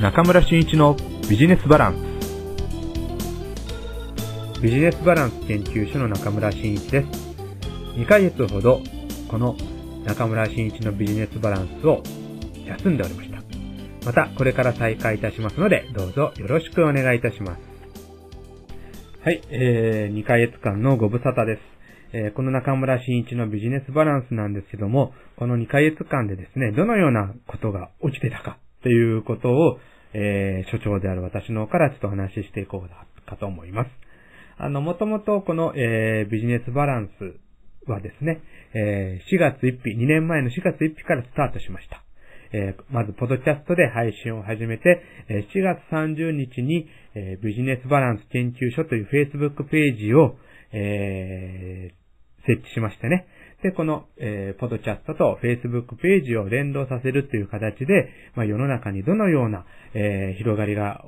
中村真一のビジネスバランス。ビジネスバランス研究所の中村真一です。2ヶ月ほどこの中村真一のビジネスバランスを休んでおりました。またこれから再開いたしますのでどうぞよろしくお願いいたします。はい、えー、2ヶ月間のご無沙汰です。えー、この中村真一のビジネスバランスなんですけども、この2ヶ月間でですね、どのようなことが起きてたか。ということを、えー、所長である私の方からちょっとお話ししていこうかと思います。あの、もともとこの、えー、ビジネスバランスはですね、えー、4月1日、2年前の4月1日からスタートしました。えー、まず、ポドキャストで配信を始めて、え4月30日に、えビジネスバランス研究所という Facebook ページを、え設置しましてね。で、この、えー、ポドキャストと Facebook ページを連動させるという形で、まあ、世の中にどのような、えー、広がりが、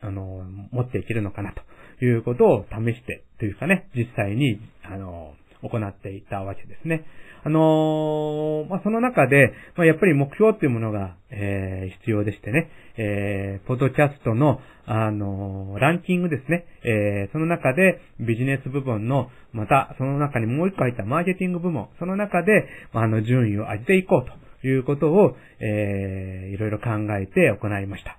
あの、持っていけるのかなということを試して、というかね、実際に、あの、行っていたわけですね。あのー、まあ、その中で、まあ、やっぱり目標っていうものが、えー、必要でしてね、えー、ポッドキャストの、あのランキングですね、えその中でビジネス部門の、また、その中にもう一個入ったマーケティング部門、その中で、あ、の、順位を上げていこうということを、えいろいろ考えて行いました。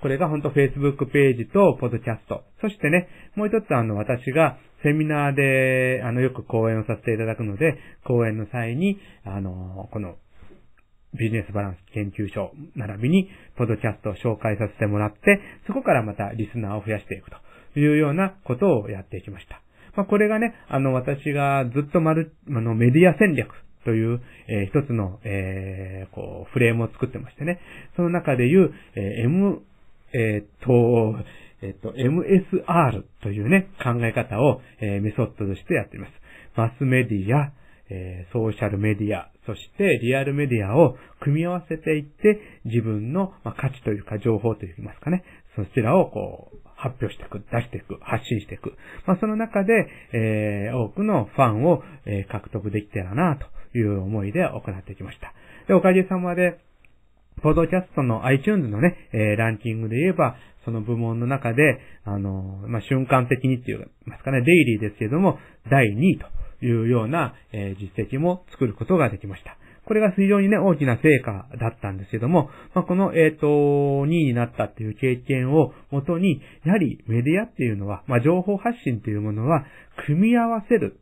これが本当 Facebook ページとポッドキャスト。そしてね、もう一つあの私がセミナーであのよく講演をさせていただくので、講演の際に、あの、このビジネスバランス研究所並びにポッドキャストを紹介させてもらって、そこからまたリスナーを増やしていくというようなことをやっていきました。まあ、これがね、あの私がずっと丸、あのメディア戦略という、えー、一つの、えー、こう、フレームを作ってましてね。その中でいう、えー、M えっ、と、えっ、と、MSR というね、考え方を、えー、メソッドとしてやっています。マスメディア、えー、ソーシャルメディア、そしてリアルメディアを組み合わせていって、自分の、まあ、価値というか情報といいますかね、そちらをこう、発表していく、出していく、発信していく。まあ、その中で、えー、多くのファンを、えー、獲得できたらな、という思いで行ってきました。で、おかげさまで、ポドキャストの iTunes のね、えー、ランキングで言えば、その部門の中で、あのー、まあ、瞬間的にって言いますかね、デイリーですけども、第2位というような、え、実績も作ることができました。これが非常にね、大きな成果だったんですけども、まあ、この、えっ、ー、と、2位になったっていう経験をもとに、やはりメディアっていうのは、まあ、情報発信というものは、組み合わせる。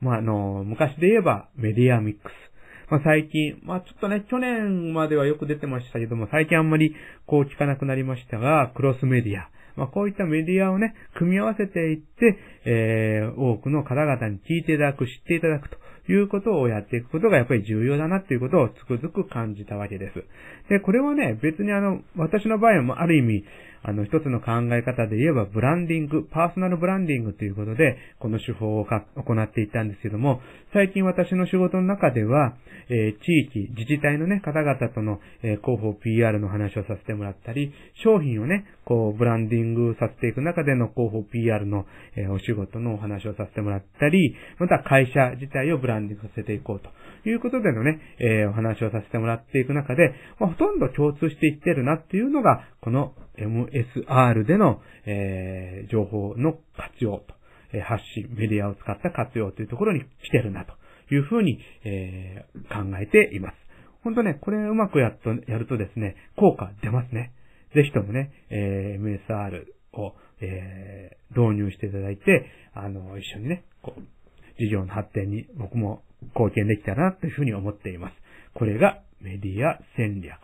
まあ、あの、昔で言えばメディアミックス。まあ、最近、まあ、ちょっとね、去年まではよく出てましたけども、最近あんまりこう聞かなくなりましたが、クロスメディア。まあ、こういったメディアをね、組み合わせていって、えー、多くの方々に聞いていただく、知っていただくと。いうことをやっていくことがやっぱり重要だなっていうことをつくづく感じたわけです。で、これはね、別にあの、私の場合はある意味、あの、一つの考え方で言えば、ブランディング、パーソナルブランディングということで、この手法を行っていったんですけども、最近私の仕事の中では、えー、地域、自治体のね、方々との、えー、広報 PR の話をさせてもらったり、商品をね、こう、ブランディングさせていく中での広報 PR の、えー、お仕事のお話をさせてもらったり、また会社自体をブランディングさせていこうということでのね、えお話をさせてもらっていく中で、まあ、ほとんど共通していってるなっていうのが、この MSR での、えー、情報の活用と、えー、発信、メディアを使った活用というところに来てるなというふうに、えー、考えています。本当ね、これうまくやっと、やるとですね、効果出ますね。ぜひともね、えー、MSR を、えー、導入していただいて、あの、一緒にね、こう、事業の発展に僕も貢献できたらなというふうに思っています。これがメディア戦略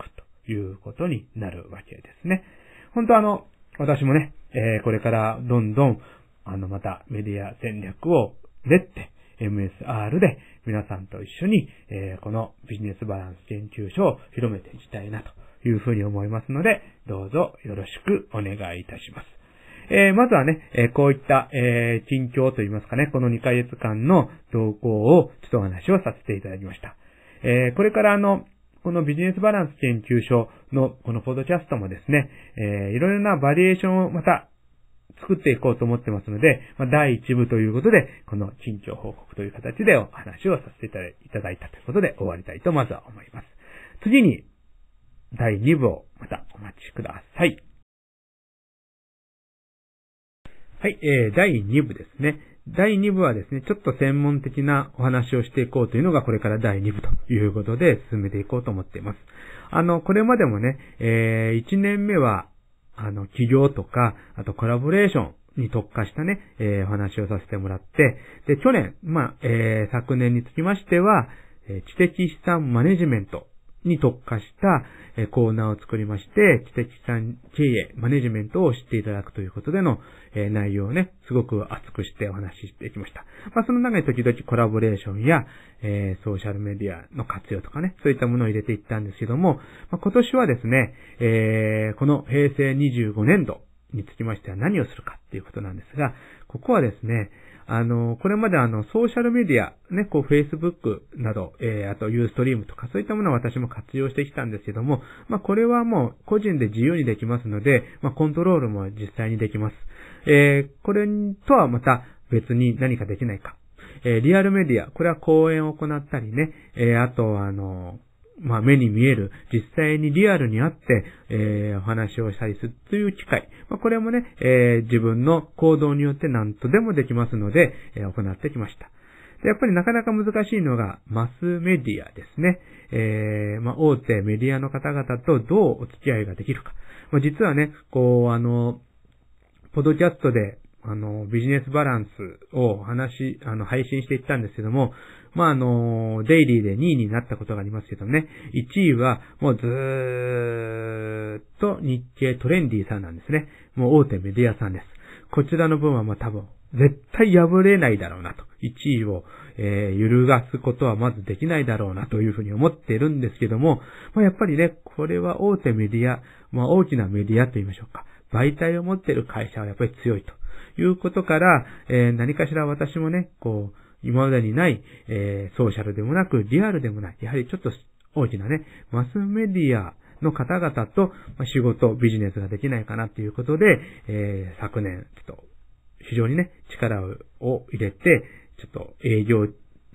ということになるわけですね。本当あの、私もね、えー、これからどんどん、あの、またメディア戦略を練って、MSR で皆さんと一緒に、えー、このビジネスバランス研究所を広めていきたいなというふうに思いますので、どうぞよろしくお願いいたします。えー、まずはね、えー、こういった、えー、近況といいますかね、この2ヶ月間の動向をちょっとお話をさせていただきました。えこれからあの、このビジネスバランス研究所のこのポッドキャストもですね、えー、いろいろなバリエーションをまた作っていこうと思ってますので、まあ、第1部ということで、この近況報告という形でお話をさせていただいたということで終わりたいとまずは思います。次に、第2部をまたお待ちください。はい、えー、第2部ですね。第2部はですね、ちょっと専門的なお話をしていこうというのがこれから第2部ということで進めていこうと思っています。あの、これまでもね、えー、1年目は、あの、企業とか、あとコラボレーションに特化したね、えー、お話をさせてもらって、で、去年、まあ、えー、昨年につきましては、え知的資産マネジメントに特化したコーナーを作りまして、知的資産経営、マネジメントを知っていただくということでのえ内容をね、すごく熱くしてお話ししてきました。まあ、その中に時々コラボレーションや、えー、ソーシャルメディアの活用とかね、そういったものを入れていったんですけども、まあ、今年はですね、えー、この平成25年度につきましては何をするかっていうことなんですが、ここはですね、あの、これまであの、ソーシャルメディア、ね、こう、Facebook など、えー、あと、ユーストリームとか、そういったものは私も活用してきたんですけども、まあ、これはもう、個人で自由にできますので、まあ、コントロールも実際にできます。えー、これとはまた別に何かできないか。えー、リアルメディア、これは講演を行ったりね、えー、あと、あの、まあ、目に見える、実際にリアルにあって、えー、お話をしたりするという機会。まあ、これもね、えー、自分の行動によって何とでもできますので、えー、行ってきました。で、やっぱりなかなか難しいのが、マスメディアですね。えー、まあ、大手メディアの方々とどうお付き合いができるか。まあ、実はね、こう、あの、ポドキャストであの、ビジネスバランスを話し、あの、配信していったんですけども、まあ、あの、デイリーで2位になったことがありますけどね、1位はもうずーっと日経トレンディーさんなんですね。もう大手メディアさんです。こちらの分はま多分、絶対破れないだろうなと。1位を、えー、揺るがすことはまずできないだろうなというふうに思っているんですけども、まあ、やっぱりね、これは大手メディア、まあ、大きなメディアと言いましょうか。媒体を持っている会社はやっぱり強いということから、えー、何かしら私もね、こう、今までにない、えー、ソーシャルでもなく、リアルでもない、やはりちょっと大きなね、マスメディアの方々と仕事、ビジネスができないかなということで、えー、昨年、ちょっと、非常にね、力を入れて、ちょっと営業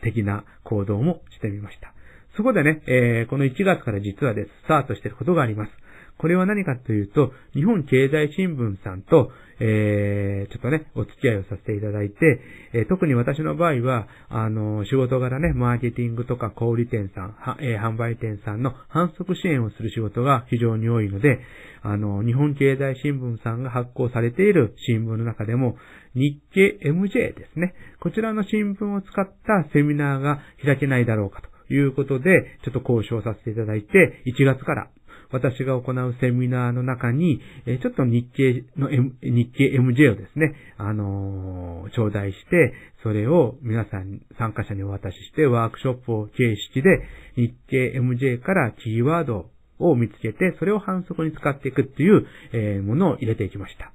的な行動もしてみました。そこでね、えー、この1月から実はです、スタートしてることがあります。これは何かというと、日本経済新聞さんと、えー、ちょっとね、お付き合いをさせていただいて、えー、特に私の場合は、あの、仕事柄ね、マーケティングとか小売店さん、はえー、販売店さんの反則支援をする仕事が非常に多いので、あの、日本経済新聞さんが発行されている新聞の中でも、日経 MJ ですね。こちらの新聞を使ったセミナーが開けないだろうかということで、ちょっと交渉させていただいて、1月から私が行うセミナーの中に、えちょっと日経の、M、日経 MJ をですね、あのー、頂戴して、それを皆さん、参加者にお渡しして、ワークショップを形式で、日経 MJ からキーワードを見つけて、それを反則に使っていくっていう、え、ものを入れていきました。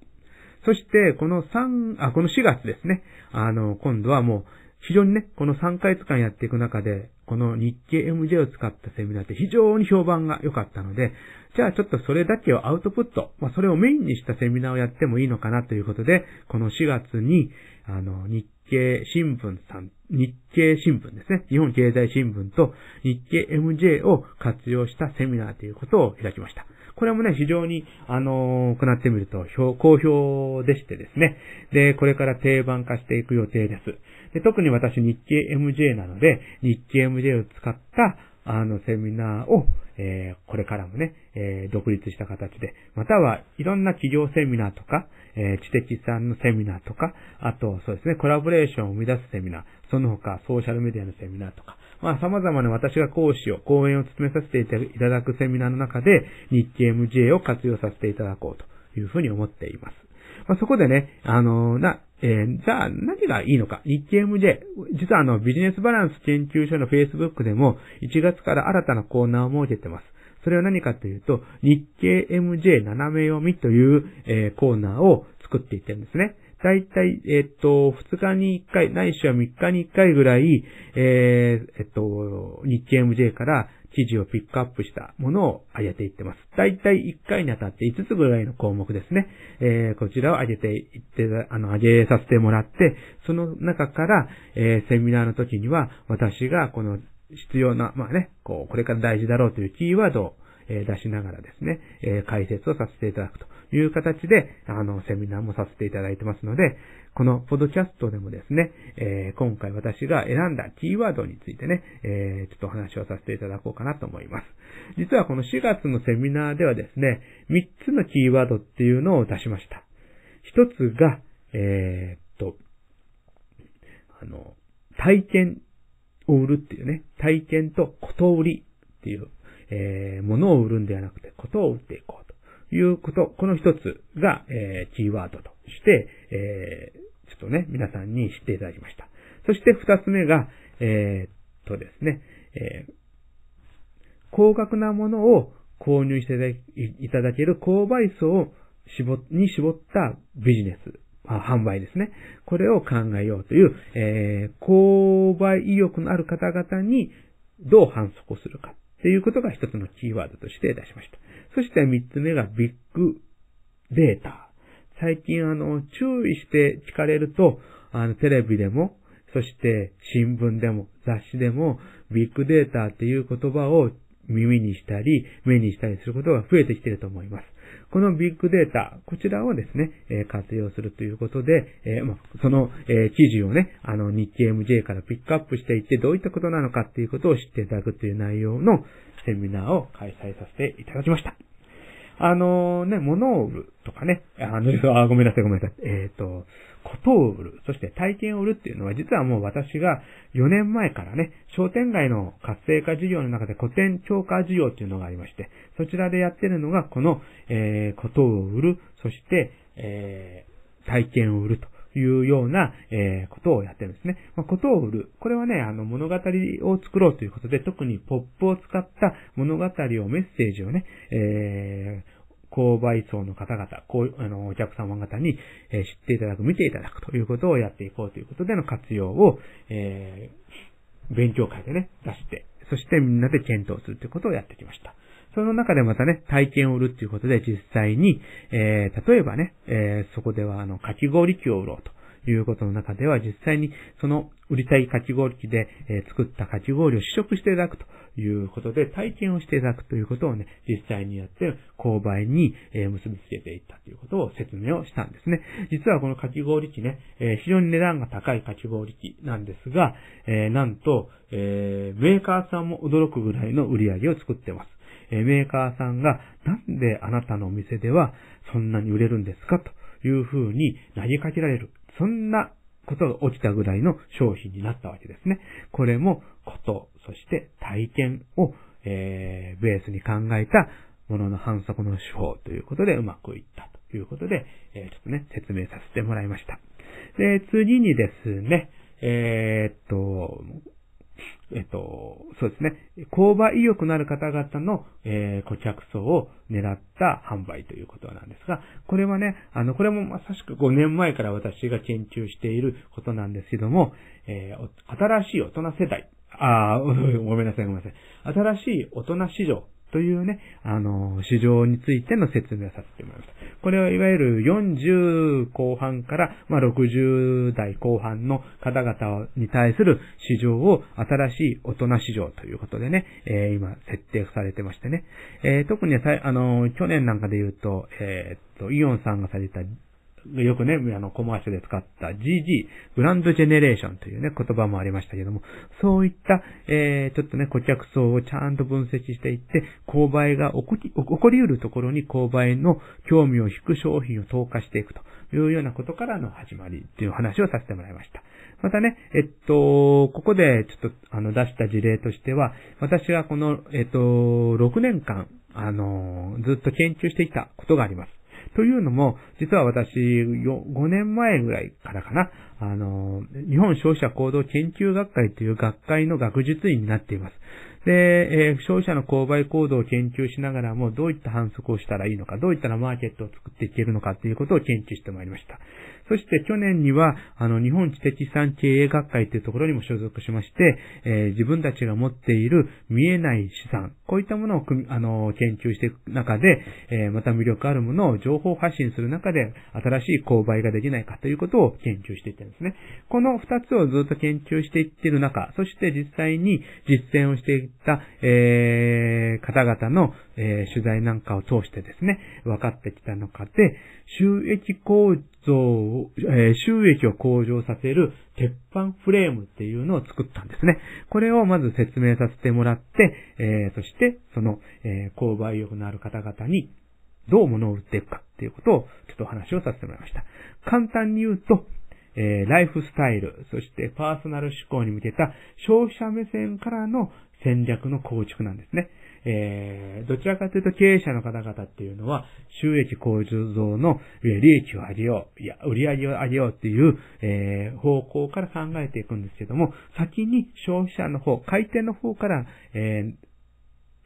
そして、この3、あ、この4月ですね。あの、今度はもう、非常にね、この3ヶ月間やっていく中で、この日経 MJ を使ったセミナーって非常に評判が良かったので、じゃあちょっとそれだけをアウトプット、まあ、それをメインにしたセミナーをやってもいいのかなということで、この4月に、あの、日経新聞さん、日経新聞ですね。日本経済新聞と日経 MJ を活用したセミナーということを開きました。これもね、非常に、あのー、行ってみると、好評でしてですね。で、これから定番化していく予定です。で、特に私日経 MJ なので、日経 MJ を使った、あの、セミナーを、えー、これからもね、えー、独立した形で、またはいろんな企業セミナーとか、えー、知的さんのセミナーとか、あと、そうですね、コラボレーションを生み出すセミナー、その他、ソーシャルメディアのセミナーとか、まあ、様々な私が講師を、講演を務めさせていただくセミナーの中で、日経 MJ を活用させていただこうというふうに思っています。まあ、そこでね、あの、な、えー、じゃあ何がいいのか。日経 MJ。実はあの、ビジネスバランス研究所の Facebook でも1月から新たなコーナーを設けてます。それは何かというと、日経 MJ 斜め読みという、えー、コーナーを作っていってるんですね。だいたい、えっと、2日に1回、ないしは3日に1回ぐらい、えー、えっと、日経 MJ から記事をピックアップしたものを上げていってます。だいたい1回にあたって5つぐらいの項目ですね。えー、こちらを上げていって、あの、上げさせてもらって、その中から、えー、セミナーの時には、私がこの必要な、まあね、こう、これから大事だろうというキーワードを、え出しながらですね、え解説をさせていただくという形で、あの、セミナーもさせていただいてますので、このポッドキャストでもですね、えー、今回私が選んだキーワードについてね、えー、ちょっとお話をさせていただこうかなと思います。実はこの4月のセミナーではですね、3つのキーワードっていうのを出しました。1つが、えー、っと、あの、体験を売るっていうね、体験とこと売りっていう、えー、ものを売るんではなくて、ことを売っていこうということ、この一つが、えー、キーワードとして、えー、ちょっとね、皆さんに知っていただきました。そして二つ目が、えー、とですね、えー、高額なものを購入していただける購買層を絞に絞ったビジネス販売ですね。これを考えようという、えー、購買意欲のある方々にどう反則をするかっていうことが一つのキーワードとして出しました。そして三つ目がビッグデータ。最近あの、注意して聞かれると、あの、テレビでも、そして新聞でも雑誌でもビッグデータっていう言葉を耳にしたり、目にしたりすることが増えてきていると思います。このビッグデータ、こちらをですね、え活用するということで、えまその、え記事をね、あの、日経 MJ からピックアップしていって、どういったことなのかっていうことを知っていただくという内容のセミナーを開催させていただきました。あのね、物を売るとかね、あの、あ、ごめんなさいごめんなさい。えっ、ー、と、ことを売る、そして体験を売るっていうのは、実はもう私が4年前からね、商店街の活性化事業の中で古典超過事業っていうのがありまして、そちらでやってるのが、この、えー、ことを売る、そして、えー、体験を売ると。いうような、えー、ことをやってるんですね。まあ、ことを売る。これはね、あの、物語を作ろうということで、特にポップを使った物語をメッセージをね、えー、購買層の方々、こう、あの、お客様方に、えー、知っていただく、見ていただくということをやっていこうということでの活用を、えー、勉強会でね、出して、そしてみんなで検討するということをやってきました。その中でまたね、体験を売るっていうことで実際に、えー、例えばね、えー、そこではあの、かき氷機を売ろうと。いうことの中では実際にその売りたいかき氷機で、え作ったかき氷を試食していただくということで体験をしていただくということをね、実際にやって購買に、え結びつけていったということを説明をしたんですね。実はこのかき氷機ね、え非常に値段が高いかき氷機なんですが、えなんと、えメーカーさんも驚くぐらいの売り上げを作ってます。えメーカーさんがなんであなたのお店ではそんなに売れるんですかというふうに投げかけられる。そんなことが起きたぐらいの商品になったわけですね。これもこと、そして体験を、えー、ベースに考えたものの反則の手法ということでうまくいったということで、えー、ちょっとね、説明させてもらいました。で、次にですね、えー、っと、えっと、そうですね。購買意欲のある方々の、えー、顧客層を狙った販売ということなんですが、これはね、あの、これもまさしく5年前から私が研究していることなんですけども、えー、新しい大人世代、あ ごめんなさいごめんなさい。新しい大人市場というね、あの、市場についての説明をさせてもらいました。これはいわゆる40後半から、まあ、60代後半の方々に対する市場を新しい大人市場ということでね、えー、今設定されてましてね、えー、特にあの、去年なんかで言うと、えー、っと、イオンさんがされたよくね、あの、コマーシャルで使った GG、グランドジェネレーションというね、言葉もありましたけども、そういった、えー、ちょっとね、顧客層をちゃんと分析していって、購買が起こり、起こり得るところに購買の興味を引く商品を投下していくというようなことからの始まりっていう話をさせてもらいました。またね、えっと、ここでちょっと、あの、出した事例としては、私はこの、えっと、6年間、あの、ずっと研究していたことがあります。というのも、実は私、5年前ぐらいからかな、あの、日本消費者行動研究学会という学会の学術員になっています。で、えー、消費者の購買行動を研究しながらも、どういった反則をしたらいいのか、どういったらマーケットを作っていけるのかということを研究してまいりました。そして去年には、あの、日本知的産経営学会というところにも所属しまして、えー、自分たちが持っている見えない資産、こういったものをあの、研究していく中で、えー、また魅力あるものを情報発信する中で、新しい購買ができないかということを研究していってるんですね。この二つをずっと研究していっている中、そして実際に実践をしていった、えー、方々のえー、取材なんかを通してですね、分かってきたのかで、収益構造を、えー、収益を向上させる鉄板フレームっていうのを作ったんですね。これをまず説明させてもらって、えー、そしてその、え、購買意欲のある方々にどう物を売っていくかっていうことをちょっとお話をさせてもらいました。簡単に言うと、えー、ライフスタイル、そしてパーソナル志向に向けた消費者目線からの戦略の構築なんですね。えー、どちらかというと経営者の方々っていうのは、収益向上の利益を上げよう、いや、売り上げを上げようっていう、えー、方向から考えていくんですけども、先に消費者の方、買い手の方から、えー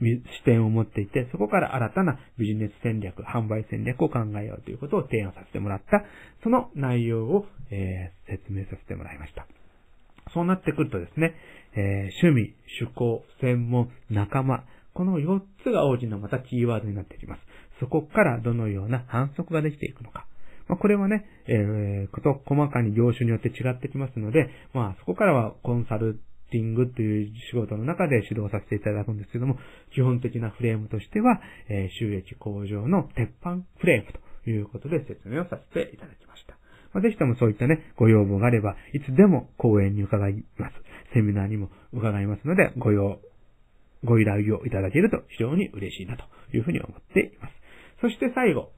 視点を持っていて、そこから新たなビジネス戦略、販売戦略を考えようということを提案させてもらった、その内容を、えー、説明させてもらいました。そうなってくるとですね、えー、趣味、趣向、専門、仲間、この4つが大きなまたキーワードになってきます。そこからどのような反則ができていくのか。まあ、これはね、えー、こと細かに業種によって違ってきますので、まあ、そこからはコンサルティングという仕事の中で指導させていただくんですけども、基本的なフレームとしては、えー、収益向上の鉄板フレームということで説明をさせていただきました。まあ、ぜひともそういったね、ご要望があれば、いつでも講演に伺います。セミナーにも伺いますので、ご用ご依頼をいただけると非常に嬉しいなというふうに思っています。そして最後、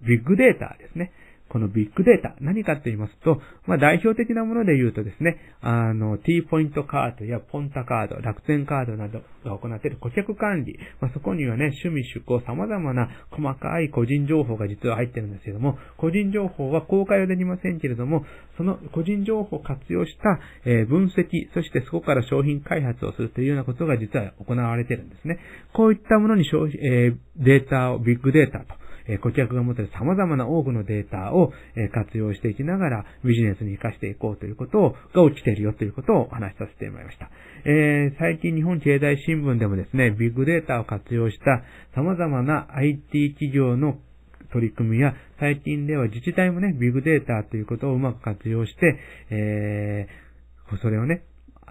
ビッグデータですね。このビッグデータ、何かと言いますと、まあ、代表的なもので言うとですね、あの、T ポイントカードやポンタカード、楽天カードなどが行っている顧客管理、まあ、そこにはね、趣味、趣向、様々な細かい個人情報が実は入ってるんですけども、個人情報は公開はできませんけれども、その個人情報を活用した、え、分析、そしてそこから商品開発をするというようなことが実は行われているんですね。こういったものに消費、え、データを、ビッグデータとえ顧客が持ってる様々な多くのデータを、え活用していきながらビジネスに活かしていこうということを、が起きているよということをお話しさせてもらいました。えー、最近日本経済新聞でもですね、ビッグデータを活用した様々な IT 企業の取り組みや、最近では自治体もね、ビッグデータということをうまく活用して、えー、それをね、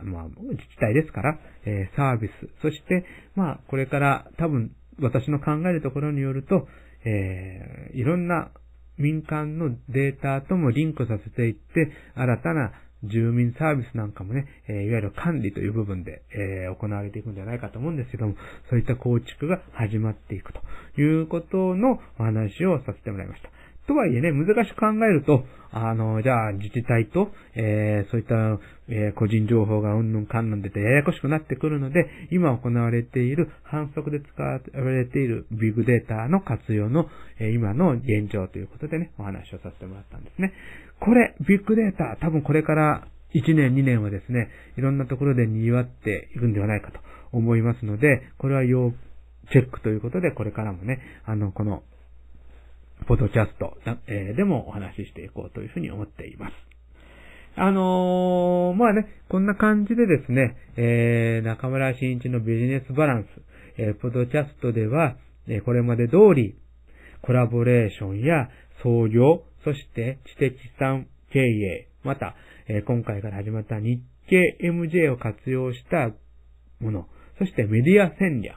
まあ、自治体ですから、えー、サービス、そして、まあ、これから多分、私の考えるところによると、えー、いろんな民間のデータともリンクさせていって、新たな住民サービスなんかもね、えー、いわゆる管理という部分で、えー、行われていくんじゃないかと思うんですけども、そういった構築が始まっていくということのお話をさせてもらいました。とはいえね、難しく考えると、あの、じゃあ自治体と、えー、そういった、えー、個人情報がうんぬんかんぬんでてややこしくなってくるので、今行われている、反則で使われているビッグデータの活用の、えー、今の現状ということでね、お話をさせてもらったんですね。これ、ビッグデータ、多分これから1年2年はですね、いろんなところで賑わっていくんではないかと思いますので、これは要チェックということで、これからもね、あの、このポッドキャストでもお話ししていこうというふうに思っています。あのー、まあね、こんな感じでですね、えー、中村新一のビジネスバランス、えー、ポッドキャストでは、えー、これまで通り、コラボレーションや創業、そして知的資産経営、また、えー、今回から始まった日経 MJ を活用したもの、そしてメディア戦略、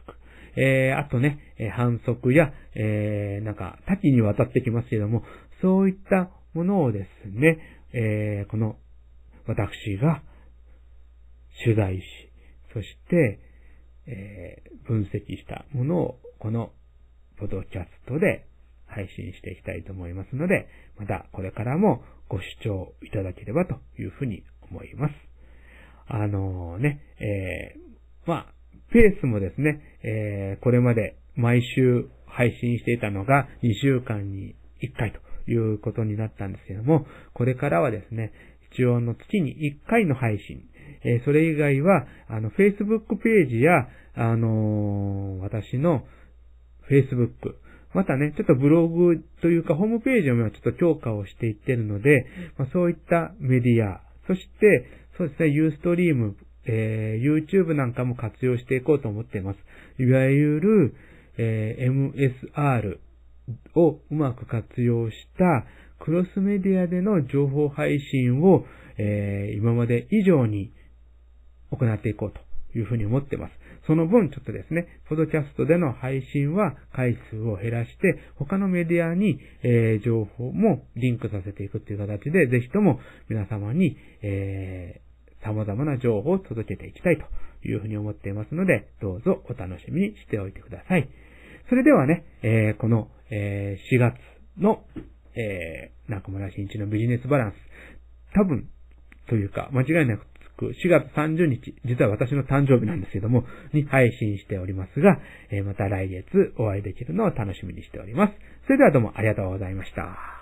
えー、あとね、え反則や、えー、なんか多岐にわたってきますけども、そういったものをですね、えー、この私が取材し、そして、えー、分析したものをこのポドキャストで配信していきたいと思いますので、またこれからもご視聴いただければというふうに思います。あのー、ね、えー、まあ、ペースもですね、えー、これまで毎週配信していたのが2週間に1回ということになったんですけども、これからはですね、一応の月に1回の配信、えー、それ以外は、あの、Facebook ページや、あのー、私の Facebook、またね、ちょっとブログというかホームページをちょっと強化をしていってるので、まあ、そういったメディア、そして、そうですね、ユーストリーム、えー、YouTube なんかも活用していこうと思っています。いわゆる、えー、MSR をうまく活用したクロスメディアでの情報配信を、えー、今まで以上に行っていこうというふうに思っています。その分ちょっとですね、ポドキャストでの配信は回数を減らして、他のメディアに、えー、情報もリンクさせていくっていう形で、ぜひとも皆様に、え、様々な情報を届けていきたいというふうに思っていますので、どうぞお楽しみにしておいてください。それではね、えー、この、えー、4月の、えー、中村新一のビジネスバランス、多分、というか、間違いなく4月30日、実は私の誕生日なんですけども、に配信しておりますが、え、また来月お会いできるのを楽しみにしております。それではどうもありがとうございました。